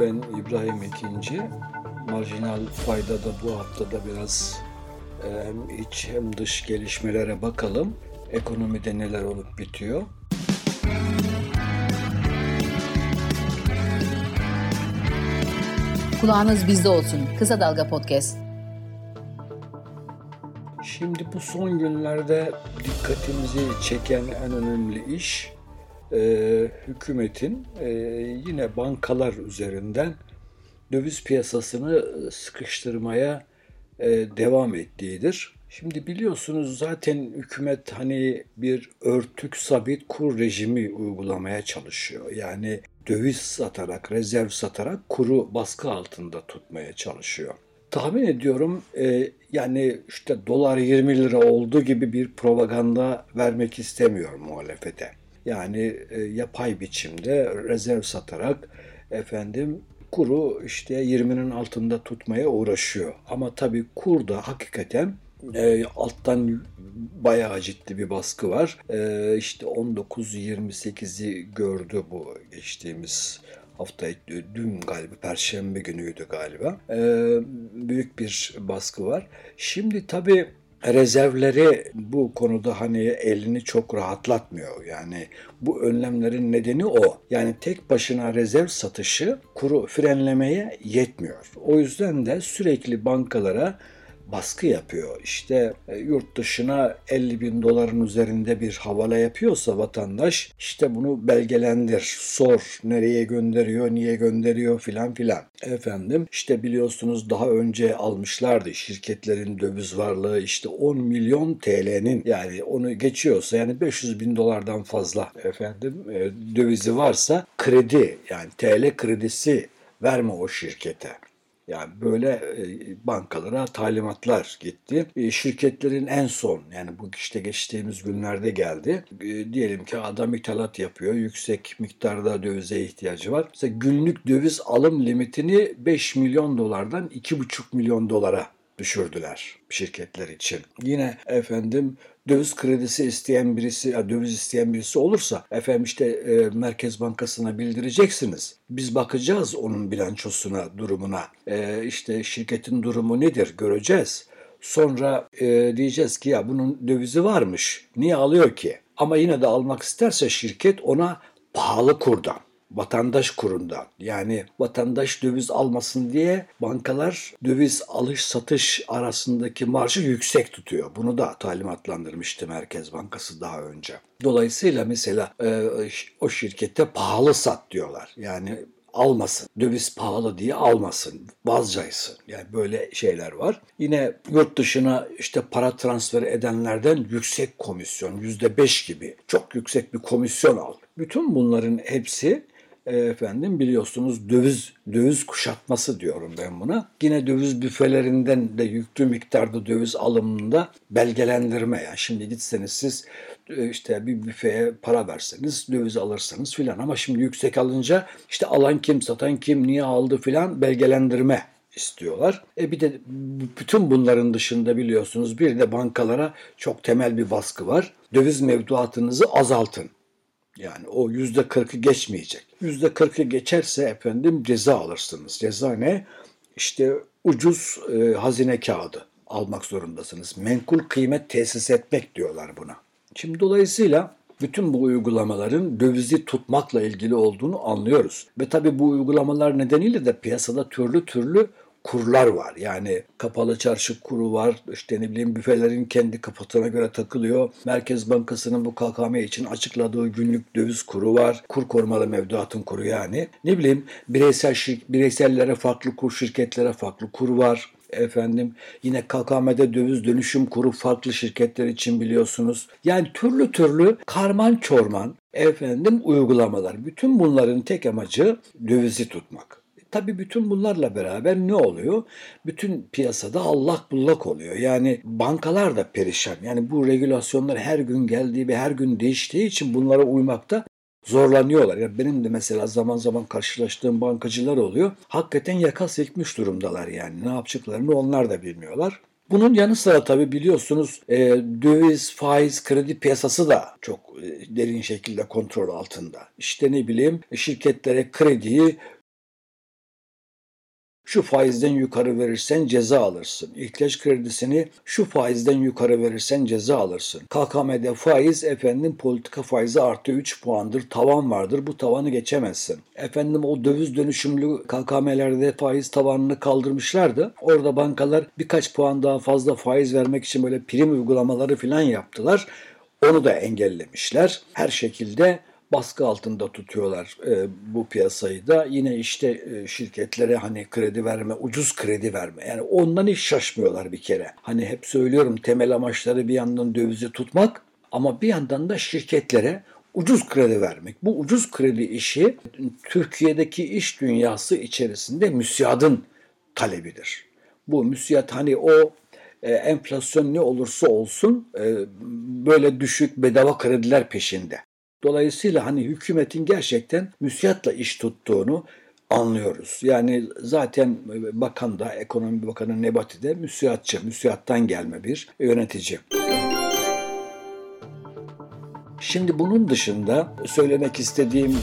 Ben İbrahim İkinci. Marjinal faydada bu haftada biraz e, hem iç hem dış gelişmelere bakalım. Ekonomide neler olup bitiyor. Kulağınız bizde olsun. Kısa Dalga Podcast. Şimdi bu son günlerde dikkatimizi çeken en önemli iş e, hükümetin e, yine bankalar üzerinden döviz piyasasını sıkıştırmaya e, devam ettiğidir. Şimdi biliyorsunuz zaten hükümet hani bir örtük sabit kur rejimi uygulamaya çalışıyor. Yani döviz satarak, rezerv satarak kuru baskı altında tutmaya çalışıyor. Tahmin ediyorum e, yani işte dolar 20 lira oldu gibi bir propaganda vermek istemiyor muhalefete. Yani e, yapay biçimde rezerv satarak efendim kuru işte 20'nin altında tutmaya uğraşıyor. Ama tabii kur da hakikaten e, alttan bayağı ciddi bir baskı var. E, işte 19-28'i gördü bu geçtiğimiz hafta dün galiba perşembe günüydü galiba. E, büyük bir baskı var. Şimdi tabii rezervleri bu konuda hani elini çok rahatlatmıyor. Yani bu önlemlerin nedeni o. Yani tek başına rezerv satışı kuru frenlemeye yetmiyor. O yüzden de sürekli bankalara baskı yapıyor. İşte e, yurt dışına 50 bin doların üzerinde bir havala yapıyorsa vatandaş işte bunu belgelendir, sor nereye gönderiyor, niye gönderiyor filan filan. Efendim işte biliyorsunuz daha önce almışlardı şirketlerin döviz varlığı işte 10 milyon TL'nin yani onu geçiyorsa yani 500 bin dolardan fazla efendim e, dövizi varsa kredi yani TL kredisi verme o şirkete. Yani böyle bankalara talimatlar gitti. Şirketlerin en son yani bu işte geçtiğimiz günlerde geldi. Diyelim ki adam ithalat yapıyor. Yüksek miktarda dövize ihtiyacı var. Mesela günlük döviz alım limitini 5 milyon dolardan 2,5 milyon dolara düşürdüler şirketler için. Yine efendim döviz kredisi isteyen birisi, döviz isteyen birisi olursa efendim işte e, Merkez Bankası'na bildireceksiniz. Biz bakacağız onun bilançosuna, durumuna. E, işte şirketin durumu nedir göreceğiz. Sonra e, diyeceğiz ki ya bunun dövizi varmış. Niye alıyor ki? Ama yine de almak isterse şirket ona pahalı kurdan vatandaş kurundan yani vatandaş döviz almasın diye bankalar döviz alış satış arasındaki marjı yüksek tutuyor. Bunu da talimatlandırmıştı Merkez Bankası daha önce. Dolayısıyla mesela e, o şirkette pahalı sat diyorlar. Yani almasın. Döviz pahalı diye almasın. Vazcaysın. Yani böyle şeyler var. Yine yurt dışına işte para transfer edenlerden yüksek komisyon yüzde beş gibi çok yüksek bir komisyon al. Bütün bunların hepsi efendim biliyorsunuz döviz döviz kuşatması diyorum ben buna. Yine döviz büfelerinden de yüklü miktarda döviz alımında belgelendirme. Yani şimdi gitseniz siz e, işte bir büfeye para verseniz döviz alırsınız filan ama şimdi yüksek alınca işte alan kim satan kim niye aldı filan belgelendirme istiyorlar. E bir de bütün bunların dışında biliyorsunuz bir de bankalara çok temel bir baskı var. Döviz mevduatınızı azaltın. Yani o yüzde kırkı geçmeyecek. Yüzde kırkı geçerse efendim ceza alırsınız. Ceza ne? İşte ucuz e, hazine kağıdı almak zorundasınız. Menkul kıymet tesis etmek diyorlar buna. Şimdi dolayısıyla bütün bu uygulamaların dövizi tutmakla ilgili olduğunu anlıyoruz. Ve tabii bu uygulamalar nedeniyle de piyasada türlü türlü kurlar var. Yani kapalı çarşı kuru var. İşte ne bileyim büfelerin kendi kapatına göre takılıyor. Merkez Bankası'nın bu KKM için açıkladığı günlük döviz kuru var. Kur korumalı mevduatın kuru yani. Ne bileyim bireysel şir- bireysellere farklı kur, şirketlere farklı kur var efendim yine KKM'de döviz dönüşüm kuru farklı şirketler için biliyorsunuz. Yani türlü türlü karman çorman efendim uygulamalar. Bütün bunların tek amacı dövizi tutmak. Tabii bütün bunlarla beraber ne oluyor? Bütün piyasada allak bullak oluyor. Yani bankalar da perişan. Yani bu regülasyonlar her gün geldiği ve her gün değiştiği için bunlara uymakta zorlanıyorlar. Yani benim de mesela zaman zaman karşılaştığım bankacılar oluyor. Hakikaten yaka silkmiş durumdalar yani. Ne yapacaklarını onlar da bilmiyorlar. Bunun yanı sıra tabii biliyorsunuz e, döviz, faiz, kredi piyasası da çok e, derin şekilde kontrol altında. İşte ne bileyim şirketlere krediyi şu faizden yukarı verirsen ceza alırsın. İhtiyaç kredisini şu faizden yukarı verirsen ceza alırsın. KKM'de faiz efendim politika faizi artı 3 puandır. Tavan vardır. Bu tavanı geçemezsin. Efendim o döviz dönüşümlü KKM'lerde faiz tavanını kaldırmışlardı. Orada bankalar birkaç puan daha fazla faiz vermek için böyle prim uygulamaları falan yaptılar. Onu da engellemişler. Her şekilde baskı altında tutuyorlar e, bu piyasayı da. Yine işte e, şirketlere hani kredi verme, ucuz kredi verme. Yani ondan hiç şaşmıyorlar bir kere. Hani hep söylüyorum temel amaçları bir yandan dövizi tutmak ama bir yandan da şirketlere ucuz kredi vermek. Bu ucuz kredi işi Türkiye'deki iş dünyası içerisinde müsiyadın talebidir. Bu müsiyat hani o e, enflasyon ne olursa olsun e, böyle düşük bedava krediler peşinde. Dolayısıyla hani hükümetin gerçekten müsiyatla iş tuttuğunu anlıyoruz. Yani zaten bakan da, ekonomi bakanı Nebati de müsiyatçı, müsiyattan gelme bir yönetici. Şimdi bunun dışında söylemek istediğim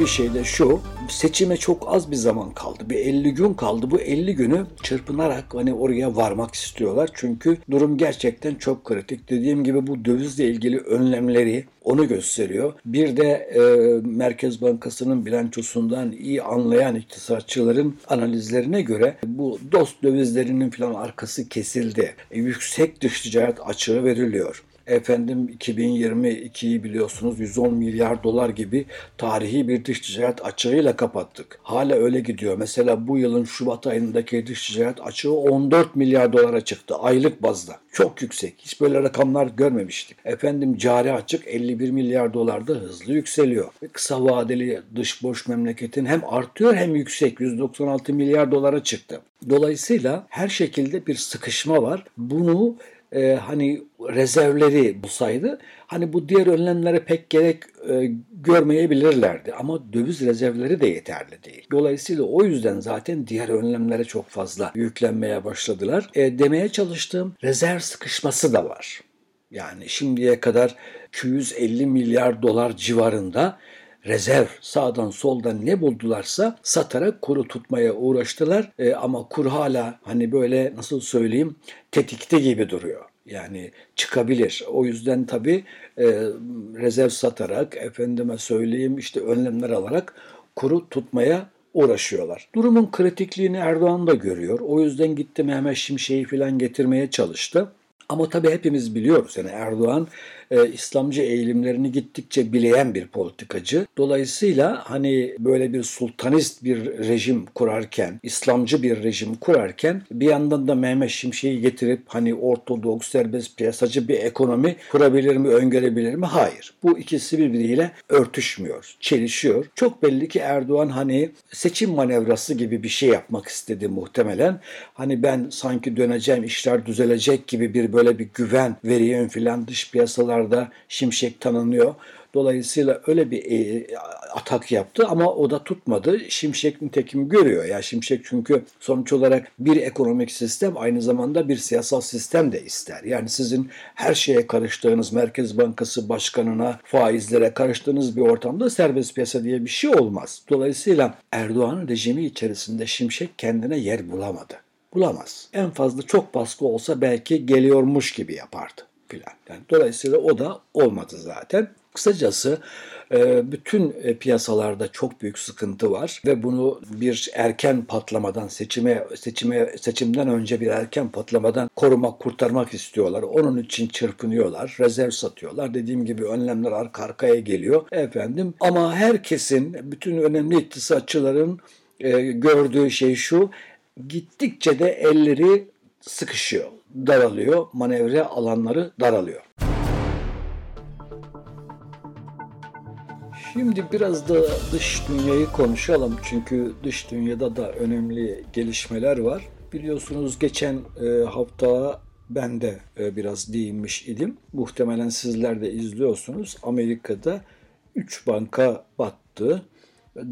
bir şey de şu. Seçime çok az bir zaman kaldı. Bir 50 gün kaldı. Bu 50 günü çırpınarak hani oraya varmak istiyorlar. Çünkü durum gerçekten çok kritik. Dediğim gibi bu dövizle ilgili önlemleri onu gösteriyor. Bir de e, Merkez Bankası'nın bilançosundan iyi anlayan iktisatçıların analizlerine göre bu dost dövizlerinin falan arkası kesildi. E, yüksek dış ticaret açığı veriliyor. Efendim 2022'yi biliyorsunuz 110 milyar dolar gibi tarihi bir dış ticaret açığıyla kapattık. Hala öyle gidiyor. Mesela bu yılın Şubat ayındaki dış ticaret açığı 14 milyar dolara çıktı aylık bazda. Çok yüksek. Hiç böyle rakamlar görmemiştik. Efendim cari açık 51 milyar dolarda hızlı yükseliyor. Kısa vadeli dış borç memleketin hem artıyor hem yüksek. 196 milyar dolara çıktı. Dolayısıyla her şekilde bir sıkışma var. Bunu e, hani rezervleri bulsaydı hani bu diğer önlemlere pek gerek e, görmeyebilirlerdi. Ama döviz rezervleri de yeterli değil. Dolayısıyla o yüzden zaten diğer önlemlere çok fazla yüklenmeye başladılar. E, demeye çalıştığım rezerv sıkışması da var. Yani şimdiye kadar 250 milyar dolar civarında rezerv sağdan soldan ne buldularsa satarak kuru tutmaya uğraştılar. E, ama kur hala hani böyle nasıl söyleyeyim tetikte gibi duruyor. Yani çıkabilir. O yüzden tabii e, rezerv satarak efendime söyleyeyim işte önlemler alarak kuru tutmaya uğraşıyorlar. Durumun kritikliğini Erdoğan da görüyor. O yüzden gitti Mehmet Şimşek'i falan getirmeye çalıştı. Ama tabii hepimiz biliyoruz yani Erdoğan e, İslamcı eğilimlerini gittikçe bileyen bir politikacı. Dolayısıyla hani böyle bir sultanist bir rejim kurarken, İslamcı bir rejim kurarken bir yandan da Mehmet Şimşek'i getirip hani ortodoks, serbest piyasacı bir ekonomi kurabilir mi, öngörebilir mi? Hayır. Bu ikisi birbiriyle örtüşmüyor, çelişiyor. Çok belli ki Erdoğan hani seçim manevrası gibi bir şey yapmak istedi muhtemelen. Hani ben sanki döneceğim, işler düzelecek gibi bir böyle bir güven vereyim filan dış piyasalar maçlarda Şimşek tanınıyor. Dolayısıyla öyle bir e, atak yaptı ama o da tutmadı. Şimşek nitekim görüyor. Ya Şimşek çünkü sonuç olarak bir ekonomik sistem aynı zamanda bir siyasal sistem de ister. Yani sizin her şeye karıştığınız Merkez Bankası başkanına, faizlere karıştığınız bir ortamda serbest piyasa diye bir şey olmaz. Dolayısıyla Erdoğan'ın rejimi içerisinde Şimşek kendine yer bulamadı. Bulamaz. En fazla çok baskı olsa belki geliyormuş gibi yapardı filan. Yani dolayısıyla o da olmadı zaten. Kısacası e, bütün e, piyasalarda çok büyük sıkıntı var ve bunu bir erken patlamadan seçime seçime seçimden önce bir erken patlamadan korumak kurtarmak istiyorlar. Onun için çırpınıyorlar, rezerv satıyorlar. Dediğim gibi önlemler arka arkaya geliyor efendim. Ama herkesin bütün önemli iktisatçıların e, gördüğü şey şu gittikçe de elleri sıkışıyor daralıyor, manevra alanları daralıyor. Şimdi biraz da dış dünyayı konuşalım çünkü dış dünyada da önemli gelişmeler var. Biliyorsunuz geçen e, hafta ben de e, biraz değinmiş idim. Muhtemelen sizler de izliyorsunuz. Amerika'da 3 banka battı.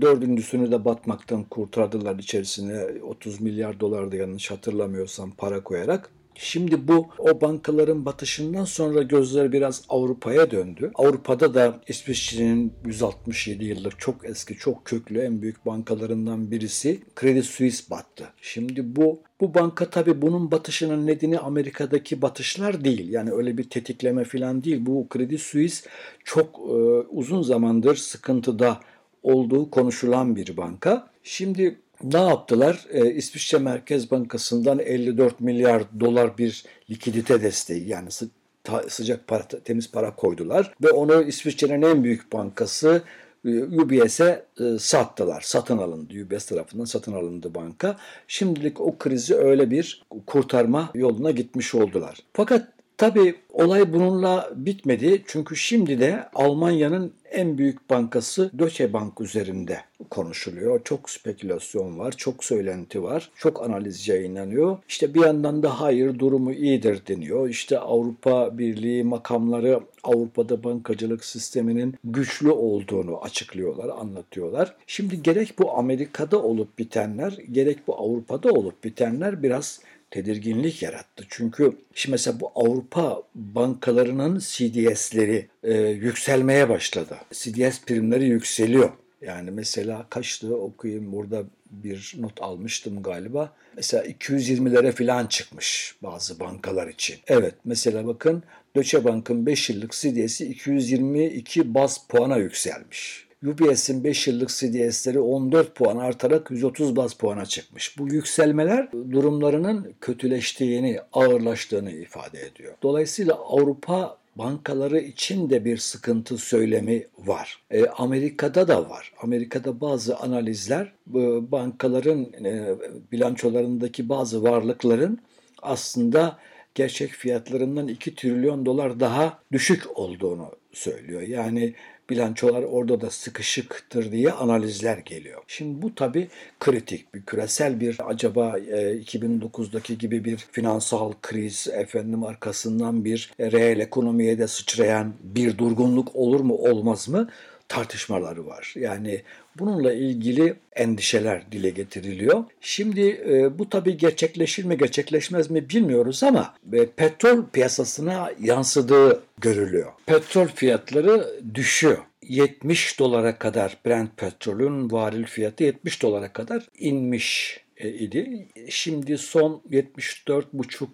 Dördüncüsünü de batmaktan kurtardılar içerisine 30 milyar dolar da yanlış hatırlamıyorsam para koyarak. Şimdi bu o bankaların batışından sonra gözler biraz Avrupa'ya döndü. Avrupa'da da İsviçre'nin 167 yıllık çok eski, çok köklü en büyük bankalarından birisi Credit Suisse battı. Şimdi bu bu banka tabii bunun batışının nedeni Amerika'daki batışlar değil. Yani öyle bir tetikleme falan değil. Bu Credit Suisse çok e, uzun zamandır sıkıntıda olduğu konuşulan bir banka. Şimdi ne yaptılar? Ee, İsviçre Merkez Bankası'ndan 54 milyar dolar bir likidite desteği yani sı- ta- sıcak para, temiz para koydular ve onu İsviçre'nin en büyük bankası e, UBS'e e, sattılar. Satın alındı. UBS tarafından satın alındı banka. Şimdilik o krizi öyle bir kurtarma yoluna gitmiş oldular. Fakat Tabii olay bununla bitmedi. Çünkü şimdi de Almanya'nın en büyük bankası Deutsche Bank üzerinde konuşuluyor. Çok spekülasyon var, çok söylenti var, çok analiz yayınlanıyor. İşte bir yandan da hayır durumu iyidir deniyor. İşte Avrupa Birliği makamları Avrupa'da bankacılık sisteminin güçlü olduğunu açıklıyorlar, anlatıyorlar. Şimdi gerek bu Amerika'da olup bitenler, gerek bu Avrupa'da olup bitenler biraz tedirginlik yarattı. Çünkü şimdi mesela bu Avrupa bankalarının CDS'leri e, yükselmeye başladı. CDS primleri yükseliyor. Yani mesela kaçtı okuyayım burada bir not almıştım galiba. Mesela 220'lere falan çıkmış bazı bankalar için. Evet mesela bakın Deutsche Bank'ın 5 yıllık CDS'i 222 baz puana yükselmiş. UBS'in 5 yıllık CDS'leri 14 puan artarak 130 baz puana çıkmış. Bu yükselmeler durumlarının kötüleştiğini, ağırlaştığını ifade ediyor. Dolayısıyla Avrupa bankaları için de bir sıkıntı söylemi var. E, Amerika'da da var. Amerika'da bazı analizler bu bankaların e, bilançolarındaki bazı varlıkların aslında gerçek fiyatlarından 2 trilyon dolar daha düşük olduğunu söylüyor. Yani bilançolar orada da sıkışıktır diye analizler geliyor. Şimdi bu tabii kritik bir küresel bir acaba e, 2009'daki gibi bir finansal kriz efendim arkasından bir e, reel ekonomiye de sıçrayan bir durgunluk olur mu olmaz mı tartışmaları var. Yani bununla ilgili endişeler dile getiriliyor. Şimdi e, bu tabii gerçekleşir mi gerçekleşmez mi bilmiyoruz ama e, petrol piyasasına yansıdığı görülüyor. Petrol fiyatları düşüyor. 70 dolara kadar Brent petrolün varil fiyatı 70 dolara kadar inmiş e, idi. Şimdi son 74,5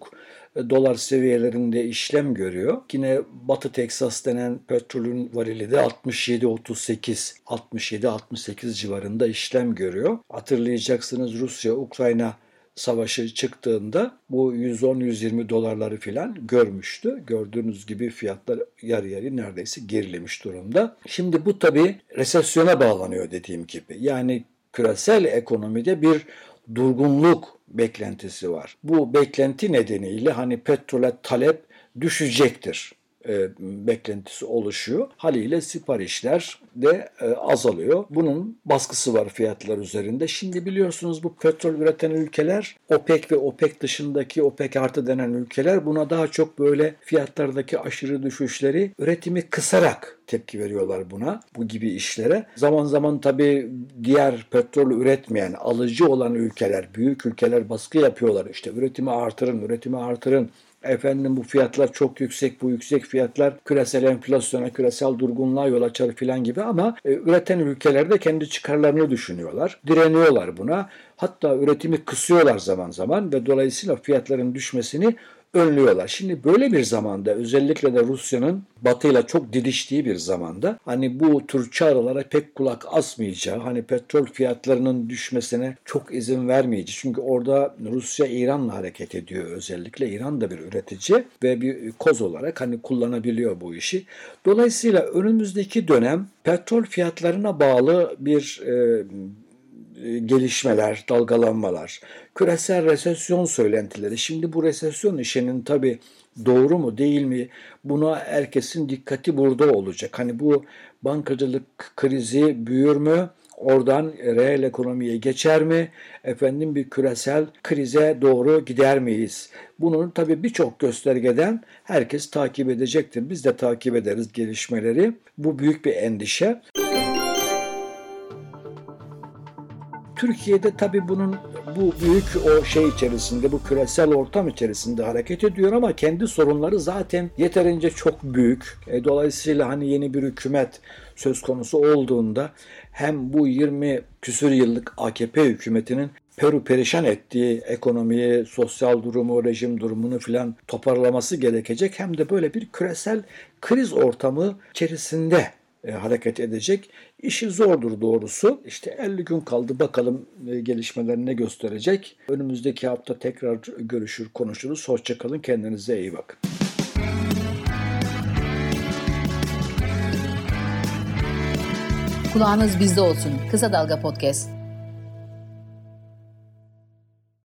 dolar seviyelerinde işlem görüyor. Yine Batı Teksas denen petrolün varili de 67-38, 67-68 civarında işlem görüyor. Hatırlayacaksınız Rusya-Ukrayna savaşı çıktığında bu 110-120 dolarları filan görmüştü. Gördüğünüz gibi fiyatlar yarı yarı neredeyse gerilemiş durumda. Şimdi bu tabii resesyona bağlanıyor dediğim gibi. Yani küresel ekonomide bir durgunluk beklentisi var. Bu beklenti nedeniyle hani petrole talep düşecektir e, beklentisi oluşuyor. Haliyle siparişler de e, azalıyor. Bunun baskısı var fiyatlar üzerinde. Şimdi biliyorsunuz bu petrol üreten ülkeler OPEC ve OPEC dışındaki OPEC artı denen ülkeler buna daha çok böyle fiyatlardaki aşırı düşüşleri üretimi kısarak tepki veriyorlar buna bu gibi işlere. Zaman zaman tabii diğer petrol üretmeyen alıcı olan ülkeler, büyük ülkeler baskı yapıyorlar. İşte üretimi artırın, üretimi artırın efendim bu fiyatlar çok yüksek, bu yüksek fiyatlar küresel enflasyona, küresel durgunluğa yol açar filan gibi ama e, üreten ülkelerde kendi çıkarlarını düşünüyorlar. Direniyorlar buna. Hatta üretimi kısıyorlar zaman zaman ve dolayısıyla fiyatların düşmesini önlüyorlar. Şimdi böyle bir zamanda özellikle de Rusya'nın batıyla çok didiştiği bir zamanda hani bu tür çağrılara pek kulak asmayacağı, hani petrol fiyatlarının düşmesine çok izin vermeyeceği. Çünkü orada Rusya İran'la hareket ediyor özellikle. İran da bir üretici ve bir koz olarak hani kullanabiliyor bu işi. Dolayısıyla önümüzdeki dönem petrol fiyatlarına bağlı bir e, gelişmeler, dalgalanmalar, küresel resesyon söylentileri. Şimdi bu resesyon işinin tabi doğru mu değil mi buna herkesin dikkati burada olacak. Hani bu bankacılık krizi büyür mü? Oradan reel ekonomiye geçer mi? Efendim bir küresel krize doğru gider miyiz? Bunun tabii birçok göstergeden herkes takip edecektir. Biz de takip ederiz gelişmeleri. Bu büyük bir endişe. Türkiye'de tabii bunun bu büyük o şey içerisinde, bu küresel ortam içerisinde hareket ediyor ama kendi sorunları zaten yeterince çok büyük. E, dolayısıyla hani yeni bir hükümet söz konusu olduğunda hem bu 20 küsür yıllık AKP hükümetinin Peru perişan ettiği ekonomiyi, sosyal durumu, rejim durumunu filan toparlaması gerekecek. Hem de böyle bir küresel kriz ortamı içerisinde e, hareket edecek. İşi zordur doğrusu. İşte 50 gün kaldı bakalım e, gelişmeler ne gösterecek. Önümüzdeki hafta tekrar görüşür konuşuruz. Hoşçakalın kendinize iyi bakın. Kulağınız bizde olsun. Kısa Dalga Podcast.